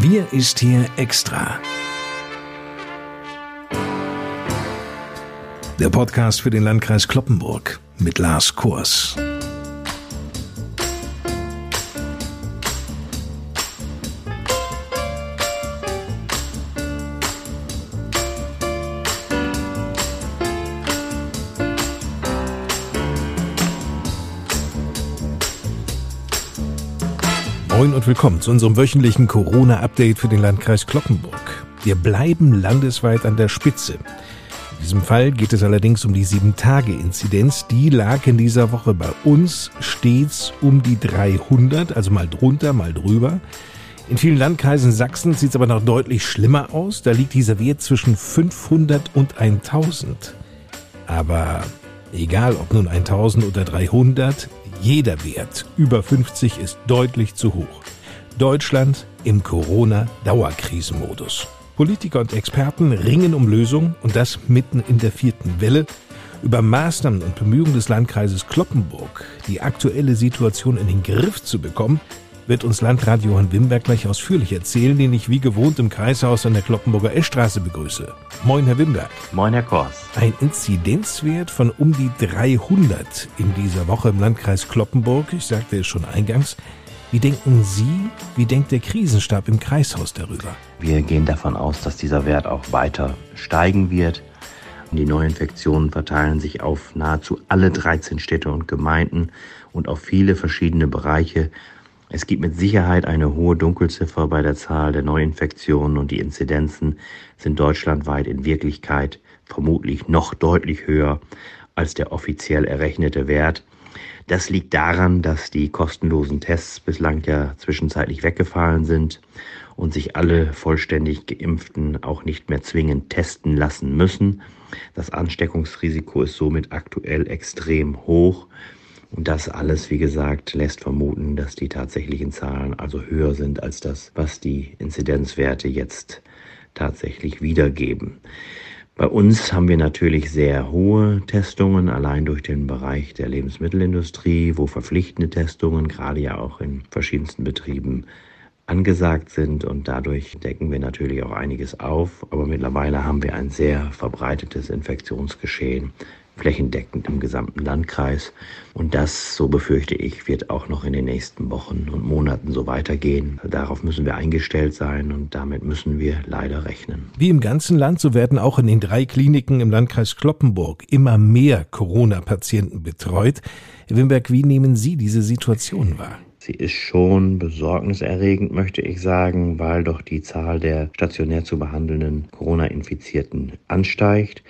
Wir ist hier extra. Der Podcast für den Landkreis Kloppenburg mit Lars Kurs. Moin und willkommen zu unserem wöchentlichen Corona-Update für den Landkreis Kloppenburg. Wir bleiben landesweit an der Spitze. In diesem Fall geht es allerdings um die 7-Tage-Inzidenz. Die lag in dieser Woche bei uns stets um die 300, also mal drunter, mal drüber. In vielen Landkreisen Sachsens sieht es aber noch deutlich schlimmer aus. Da liegt dieser Wert zwischen 500 und 1000. Aber egal ob nun 1000 oder 300, jeder Wert über 50 ist deutlich zu hoch. Deutschland im Corona-Dauerkrisenmodus. Politiker und Experten ringen um Lösungen und das mitten in der vierten Welle. Über Maßnahmen und Bemühungen des Landkreises Kloppenburg, die aktuelle Situation in den Griff zu bekommen, wird uns Landrat Johann Wimberg gleich ausführlich erzählen, den ich wie gewohnt im Kreishaus an der Kloppenburger Eschstraße begrüße. Moin, Herr Wimberg. Moin, Herr Kors. Ein Inzidenzwert von um die 300 in dieser Woche im Landkreis Kloppenburg. Ich sagte es schon eingangs. Wie denken Sie, wie denkt der Krisenstab im Kreishaus darüber? Wir gehen davon aus, dass dieser Wert auch weiter steigen wird. Die Neuinfektionen verteilen sich auf nahezu alle 13 Städte und Gemeinden und auf viele verschiedene Bereiche. Es gibt mit Sicherheit eine hohe Dunkelziffer bei der Zahl der Neuinfektionen und die Inzidenzen sind deutschlandweit in Wirklichkeit vermutlich noch deutlich höher als der offiziell errechnete Wert. Das liegt daran, dass die kostenlosen Tests bislang ja zwischenzeitlich weggefallen sind und sich alle vollständig geimpften auch nicht mehr zwingend testen lassen müssen. Das Ansteckungsrisiko ist somit aktuell extrem hoch und das alles, wie gesagt, lässt vermuten, dass die tatsächlichen Zahlen also höher sind als das, was die Inzidenzwerte jetzt tatsächlich wiedergeben. Bei uns haben wir natürlich sehr hohe Testungen, allein durch den Bereich der Lebensmittelindustrie, wo verpflichtende Testungen gerade ja auch in verschiedensten Betrieben angesagt sind und dadurch decken wir natürlich auch einiges auf. Aber mittlerweile haben wir ein sehr verbreitetes Infektionsgeschehen flächendeckend im gesamten Landkreis. Und das, so befürchte ich, wird auch noch in den nächsten Wochen und Monaten so weitergehen. Darauf müssen wir eingestellt sein und damit müssen wir leider rechnen. Wie im ganzen Land, so werden auch in den drei Kliniken im Landkreis Kloppenburg immer mehr Corona-Patienten betreut. Herr Wimberg, wie nehmen Sie diese Situation wahr? Sie ist schon besorgniserregend, möchte ich sagen, weil doch die Zahl der stationär zu behandelnden Corona-Infizierten ansteigt.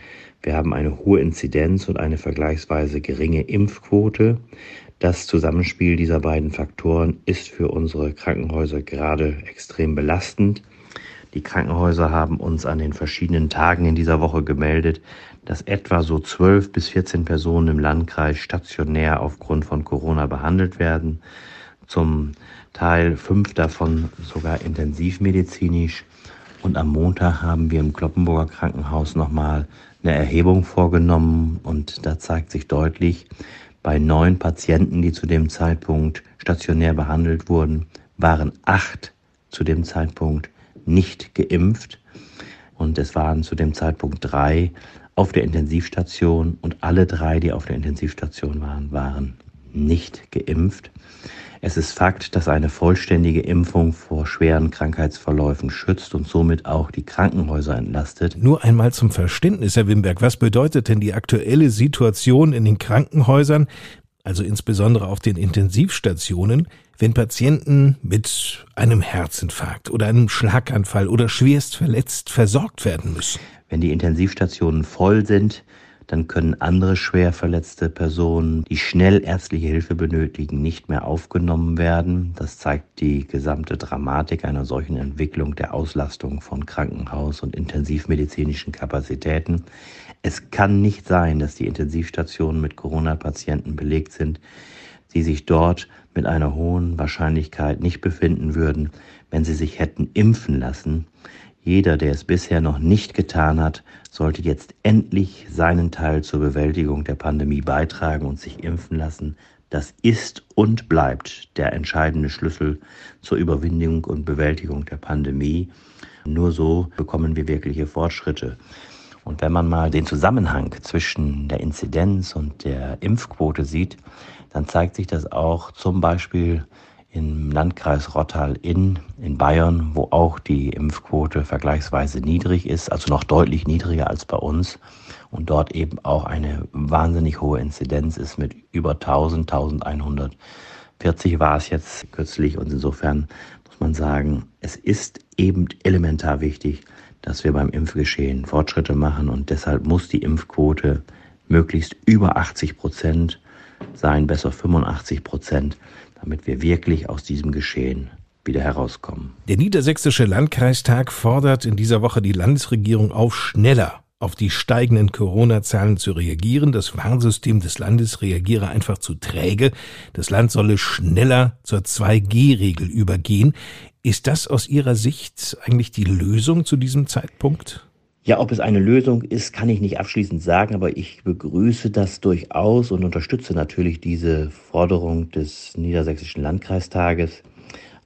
Wir haben eine hohe Inzidenz und eine vergleichsweise geringe Impfquote. Das Zusammenspiel dieser beiden Faktoren ist für unsere Krankenhäuser gerade extrem belastend. Die Krankenhäuser haben uns an den verschiedenen Tagen in dieser Woche gemeldet, dass etwa so 12 bis 14 Personen im Landkreis stationär aufgrund von Corona behandelt werden. Zum Teil fünf davon sogar intensivmedizinisch. Und am Montag haben wir im Kloppenburger Krankenhaus nochmal eine Erhebung vorgenommen und da zeigt sich deutlich, bei neun Patienten, die zu dem Zeitpunkt stationär behandelt wurden, waren acht zu dem Zeitpunkt nicht geimpft. Und es waren zu dem Zeitpunkt drei auf der Intensivstation und alle drei, die auf der Intensivstation waren, waren nicht geimpft. Es ist Fakt, dass eine vollständige Impfung vor schweren Krankheitsverläufen schützt und somit auch die Krankenhäuser entlastet. Nur einmal zum Verständnis, Herr Wimberg, was bedeutet denn die aktuelle Situation in den Krankenhäusern, also insbesondere auf den Intensivstationen, wenn Patienten mit einem Herzinfarkt oder einem Schlaganfall oder schwerst verletzt versorgt werden müssen? Wenn die Intensivstationen voll sind, dann können andere schwer verletzte Personen, die schnell ärztliche Hilfe benötigen, nicht mehr aufgenommen werden. Das zeigt die gesamte Dramatik einer solchen Entwicklung der Auslastung von Krankenhaus- und intensivmedizinischen Kapazitäten. Es kann nicht sein, dass die Intensivstationen mit Corona-Patienten belegt sind, die sich dort mit einer hohen Wahrscheinlichkeit nicht befinden würden, wenn sie sich hätten impfen lassen. Jeder, der es bisher noch nicht getan hat, sollte jetzt endlich seinen Teil zur Bewältigung der Pandemie beitragen und sich impfen lassen. Das ist und bleibt der entscheidende Schlüssel zur Überwindung und Bewältigung der Pandemie. Nur so bekommen wir wirkliche Fortschritte. Und wenn man mal den Zusammenhang zwischen der Inzidenz und der Impfquote sieht, dann zeigt sich das auch zum Beispiel im Landkreis Rottal-Inn in Bayern, wo auch die Impfquote vergleichsweise niedrig ist, also noch deutlich niedriger als bei uns. Und dort eben auch eine wahnsinnig hohe Inzidenz ist mit über 1000, 1140 war es jetzt kürzlich. Und insofern muss man sagen, es ist eben elementar wichtig, dass wir beim Impfgeschehen Fortschritte machen. Und deshalb muss die Impfquote möglichst über 80 Prozent sein, besser 85 Prozent, damit wir wirklich aus diesem Geschehen wieder herauskommen. Der Niedersächsische Landkreistag fordert in dieser Woche die Landesregierung auf, schneller auf die steigenden Corona-Zahlen zu reagieren. Das Warnsystem des Landes reagiere einfach zu träge. Das Land solle schneller zur 2G-Regel übergehen. Ist das aus Ihrer Sicht eigentlich die Lösung zu diesem Zeitpunkt? Ja, ob es eine Lösung ist, kann ich nicht abschließend sagen, aber ich begrüße das durchaus und unterstütze natürlich diese Forderung des Niedersächsischen Landkreistages,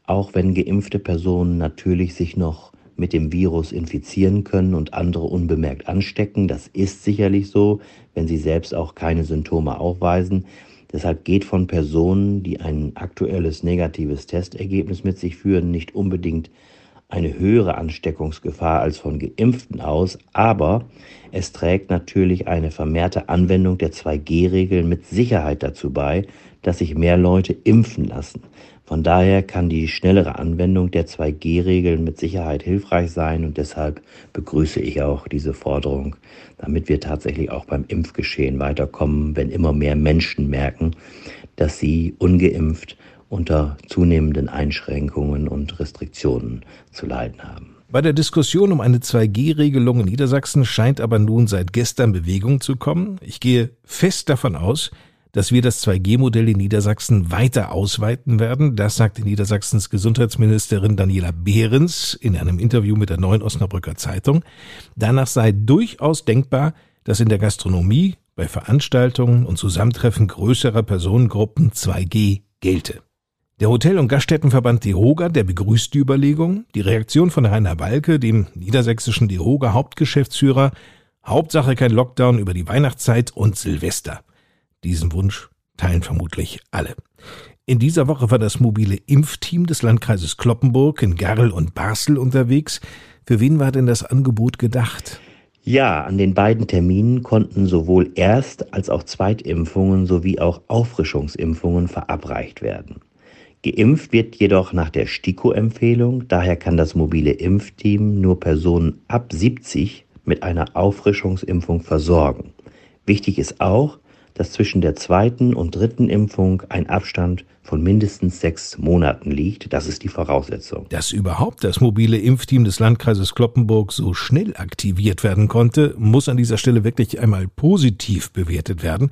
auch wenn geimpfte Personen natürlich sich noch mit dem Virus infizieren können und andere unbemerkt anstecken. Das ist sicherlich so, wenn sie selbst auch keine Symptome aufweisen. Deshalb geht von Personen, die ein aktuelles negatives Testergebnis mit sich führen, nicht unbedingt eine höhere Ansteckungsgefahr als von geimpften aus, aber es trägt natürlich eine vermehrte Anwendung der 2G-Regeln mit Sicherheit dazu bei, dass sich mehr Leute impfen lassen. Von daher kann die schnellere Anwendung der 2G-Regeln mit Sicherheit hilfreich sein und deshalb begrüße ich auch diese Forderung, damit wir tatsächlich auch beim Impfgeschehen weiterkommen, wenn immer mehr Menschen merken, dass sie ungeimpft unter zunehmenden Einschränkungen und Restriktionen zu leiden haben. Bei der Diskussion um eine 2G-Regelung in Niedersachsen scheint aber nun seit gestern Bewegung zu kommen. Ich gehe fest davon aus, dass wir das 2G-Modell in Niedersachsen weiter ausweiten werden. Das sagte Niedersachsens Gesundheitsministerin Daniela Behrens in einem Interview mit der Neuen Osnabrücker Zeitung. Danach sei durchaus denkbar, dass in der Gastronomie, bei Veranstaltungen und Zusammentreffen größerer Personengruppen 2G gelte. Der Hotel- und Gaststättenverband DEHOGA, der begrüßt die Überlegung. Die Reaktion von Rainer Walke, dem niedersächsischen DEHOGA Hauptgeschäftsführer, Hauptsache kein Lockdown über die Weihnachtszeit und Silvester. Diesen Wunsch teilen vermutlich alle. In dieser Woche war das mobile Impfteam des Landkreises Kloppenburg in Garl und Basel unterwegs. Für wen war denn das Angebot gedacht? Ja, an den beiden Terminen konnten sowohl Erst- als auch Zweitimpfungen sowie auch Auffrischungsimpfungen verabreicht werden. Geimpft wird jedoch nach der STIKO-Empfehlung, daher kann das mobile Impfteam nur Personen ab 70 mit einer Auffrischungsimpfung versorgen. Wichtig ist auch, dass zwischen der zweiten und dritten Impfung ein Abstand von mindestens sechs Monaten liegt. Das ist die Voraussetzung. Dass überhaupt das mobile Impfteam des Landkreises Kloppenburg so schnell aktiviert werden konnte, muss an dieser Stelle wirklich einmal positiv bewertet werden.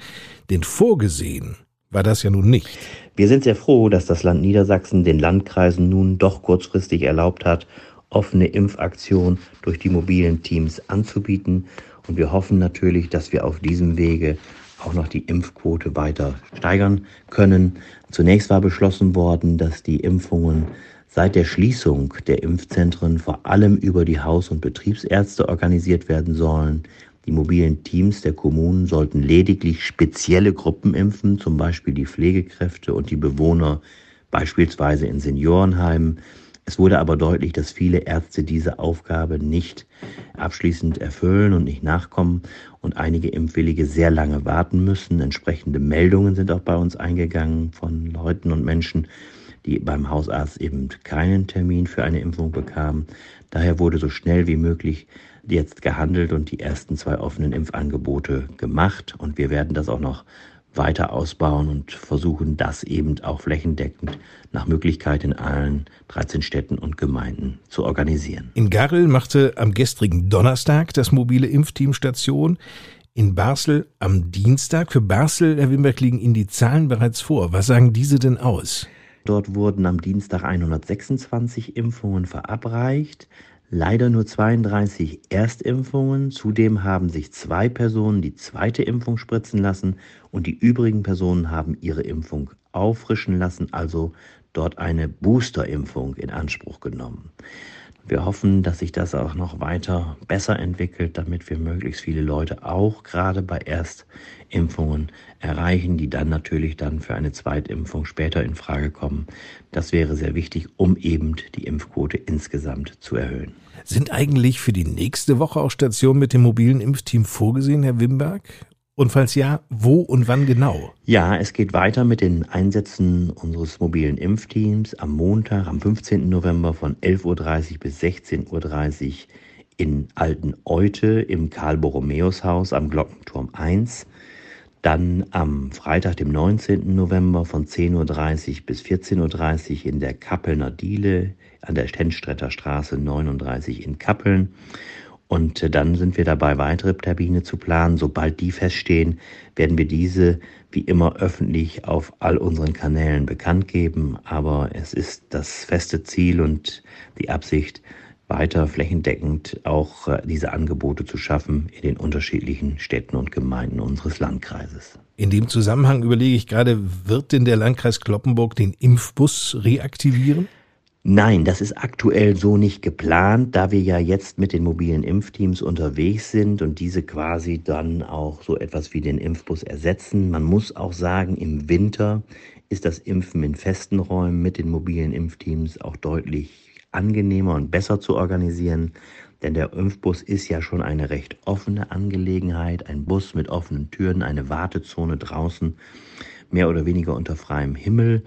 Denn vorgesehen war das ja nun nicht. Wir sind sehr froh, dass das Land Niedersachsen den Landkreisen nun doch kurzfristig erlaubt hat, offene Impfaktionen durch die mobilen Teams anzubieten. Und wir hoffen natürlich, dass wir auf diesem Wege auch noch die Impfquote weiter steigern können. Zunächst war beschlossen worden, dass die Impfungen seit der Schließung der Impfzentren vor allem über die Haus- und Betriebsärzte organisiert werden sollen. Die mobilen Teams der Kommunen sollten lediglich spezielle Gruppen impfen, zum Beispiel die Pflegekräfte und die Bewohner beispielsweise in Seniorenheimen. Es wurde aber deutlich, dass viele Ärzte diese Aufgabe nicht abschließend erfüllen und nicht nachkommen und einige Impfwillige sehr lange warten müssen. Entsprechende Meldungen sind auch bei uns eingegangen von Leuten und Menschen, die beim Hausarzt eben keinen Termin für eine Impfung bekamen. Daher wurde so schnell wie möglich jetzt gehandelt und die ersten zwei offenen Impfangebote gemacht und wir werden das auch noch weiter ausbauen und versuchen, das eben auch flächendeckend nach Möglichkeit in allen 13 Städten und Gemeinden zu organisieren. In Garrel machte am gestrigen Donnerstag das mobile Impfteam Station. In Basel am Dienstag. Für Basel, Herr Wimberg, liegen Ihnen die Zahlen bereits vor. Was sagen diese denn aus? Dort wurden am Dienstag 126 Impfungen verabreicht. leider nur 32 Erstimpfungen. Zudem haben sich zwei Personen die zweite Impfung spritzen lassen und die übrigen Personen haben ihre Impfung auffrischen lassen, also dort eine Boosterimpfung in Anspruch genommen. Wir hoffen, dass sich das auch noch weiter besser entwickelt, damit wir möglichst viele Leute auch gerade bei Erstimpfungen erreichen, die dann natürlich dann für eine Zweitimpfung später in Frage kommen. Das wäre sehr wichtig, um eben die Impfquote insgesamt zu erhöhen. Sind eigentlich für die nächste Woche auch Stationen mit dem mobilen Impfteam vorgesehen, Herr Wimberg? Und falls ja, wo und wann genau? Ja, es geht weiter mit den Einsätzen unseres mobilen Impfteams am Montag, am 15. November von 11.30 Uhr bis 16.30 Uhr in Alten Eute im Karl-Borromäus-Haus am Glockenturm 1. Dann am Freitag, dem 19. November von 10.30 Uhr bis 14.30 Uhr in der Kappelner Diele an der Stenstretter Straße 39 in Kappeln. Und äh, dann sind wir dabei, weitere Termine zu planen. Sobald die feststehen, werden wir diese wie immer öffentlich auf all unseren Kanälen bekannt geben. Aber es ist das feste Ziel und die Absicht, weiter flächendeckend auch äh, diese Angebote zu schaffen in den unterschiedlichen Städten und Gemeinden unseres Landkreises. In dem Zusammenhang überlege ich gerade, wird denn der Landkreis Kloppenburg den Impfbus reaktivieren? Nein, das ist aktuell so nicht geplant, da wir ja jetzt mit den mobilen Impfteams unterwegs sind und diese quasi dann auch so etwas wie den Impfbus ersetzen. Man muss auch sagen, im Winter ist das Impfen in festen Räumen mit den mobilen Impfteams auch deutlich angenehmer und besser zu organisieren, denn der Impfbus ist ja schon eine recht offene Angelegenheit, ein Bus mit offenen Türen, eine Wartezone draußen, mehr oder weniger unter freiem Himmel.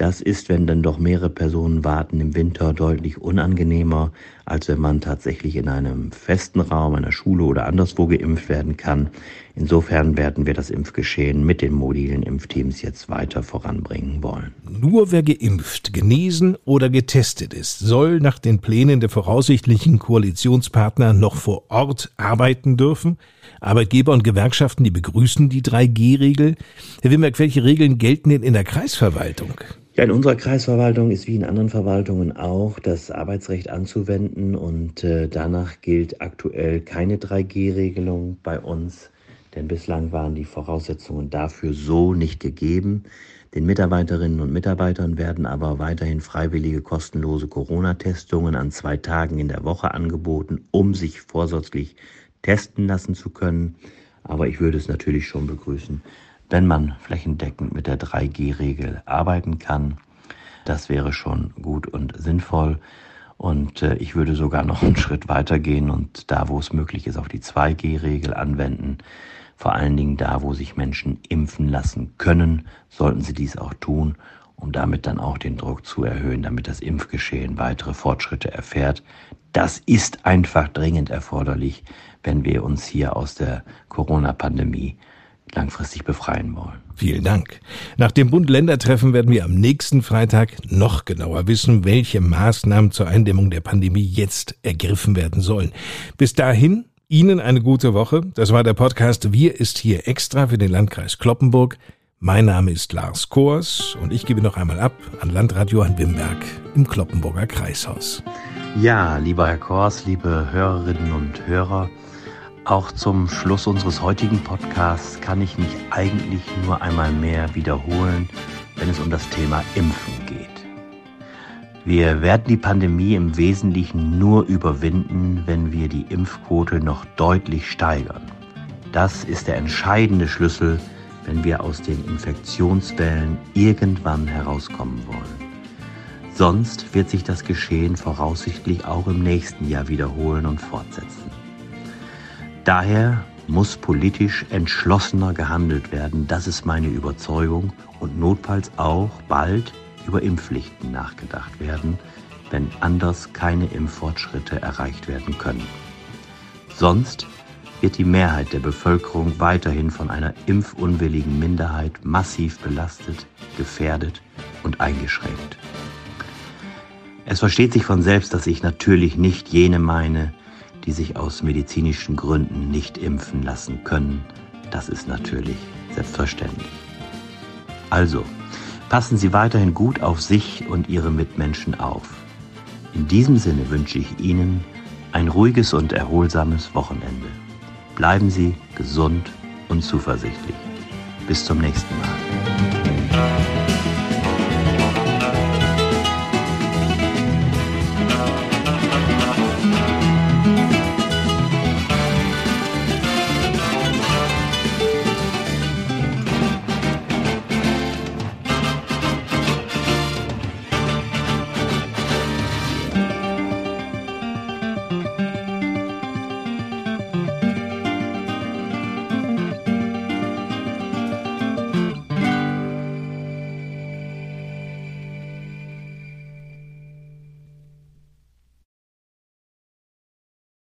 Das ist, wenn dann doch mehrere Personen warten, im Winter deutlich unangenehmer, als wenn man tatsächlich in einem festen Raum, einer Schule oder anderswo geimpft werden kann. Insofern werden wir das Impfgeschehen mit den mobilen Impfteams jetzt weiter voranbringen wollen. Nur wer geimpft, genesen oder getestet ist, soll nach den Plänen der voraussichtlichen Koalitionspartner noch vor Ort arbeiten dürfen. Arbeitgeber und Gewerkschaften, die begrüßen die 3G-Regel. Herr Wimberg, welche Regeln gelten denn in der Kreisverwaltung? Ja, in unserer Kreisverwaltung ist wie in anderen Verwaltungen auch das Arbeitsrecht anzuwenden und äh, danach gilt aktuell keine 3G-Regelung bei uns, denn bislang waren die Voraussetzungen dafür so nicht gegeben. Den Mitarbeiterinnen und Mitarbeitern werden aber weiterhin freiwillige kostenlose Corona-Testungen an zwei Tagen in der Woche angeboten, um sich vorsorglich testen lassen zu können. Aber ich würde es natürlich schon begrüßen, wenn man flächendeckend mit der 3G-Regel arbeiten kann. Das wäre schon gut und sinnvoll. Und äh, ich würde sogar noch einen Schritt weiter gehen und da, wo es möglich ist, auf die 2G-Regel anwenden. Vor allen Dingen da, wo sich Menschen impfen lassen können, sollten sie dies auch tun, um damit dann auch den Druck zu erhöhen, damit das Impfgeschehen weitere Fortschritte erfährt. Das ist einfach dringend erforderlich, wenn wir uns hier aus der Corona-Pandemie langfristig befreien wollen. Vielen Dank. Nach dem Bund-Länder-Treffen werden wir am nächsten Freitag noch genauer wissen, welche Maßnahmen zur Eindämmung der Pandemie jetzt ergriffen werden sollen. Bis dahin Ihnen eine gute Woche. Das war der Podcast Wir ist hier extra für den Landkreis Kloppenburg. Mein Name ist Lars Koers und ich gebe noch einmal ab an Landrat Johann Wimberg im Kloppenburger Kreishaus. Ja, lieber Herr Koers, liebe Hörerinnen und Hörer, auch zum Schluss unseres heutigen Podcasts kann ich mich eigentlich nur einmal mehr wiederholen, wenn es um das Thema Impfen geht. Wir werden die Pandemie im Wesentlichen nur überwinden, wenn wir die Impfquote noch deutlich steigern. Das ist der entscheidende Schlüssel, wenn wir aus den Infektionswellen irgendwann herauskommen wollen. Sonst wird sich das Geschehen voraussichtlich auch im nächsten Jahr wiederholen und fortsetzen. Daher muss politisch entschlossener gehandelt werden, das ist meine Überzeugung, und notfalls auch bald über Impfpflichten nachgedacht werden, wenn anders keine Impffortschritte erreicht werden können. Sonst wird die Mehrheit der Bevölkerung weiterhin von einer impfunwilligen Minderheit massiv belastet, gefährdet und eingeschränkt. Es versteht sich von selbst, dass ich natürlich nicht jene meine, die sich aus medizinischen Gründen nicht impfen lassen können. Das ist natürlich selbstverständlich. Also, passen Sie weiterhin gut auf sich und Ihre Mitmenschen auf. In diesem Sinne wünsche ich Ihnen ein ruhiges und erholsames Wochenende. Bleiben Sie gesund und zuversichtlich. Bis zum nächsten Mal.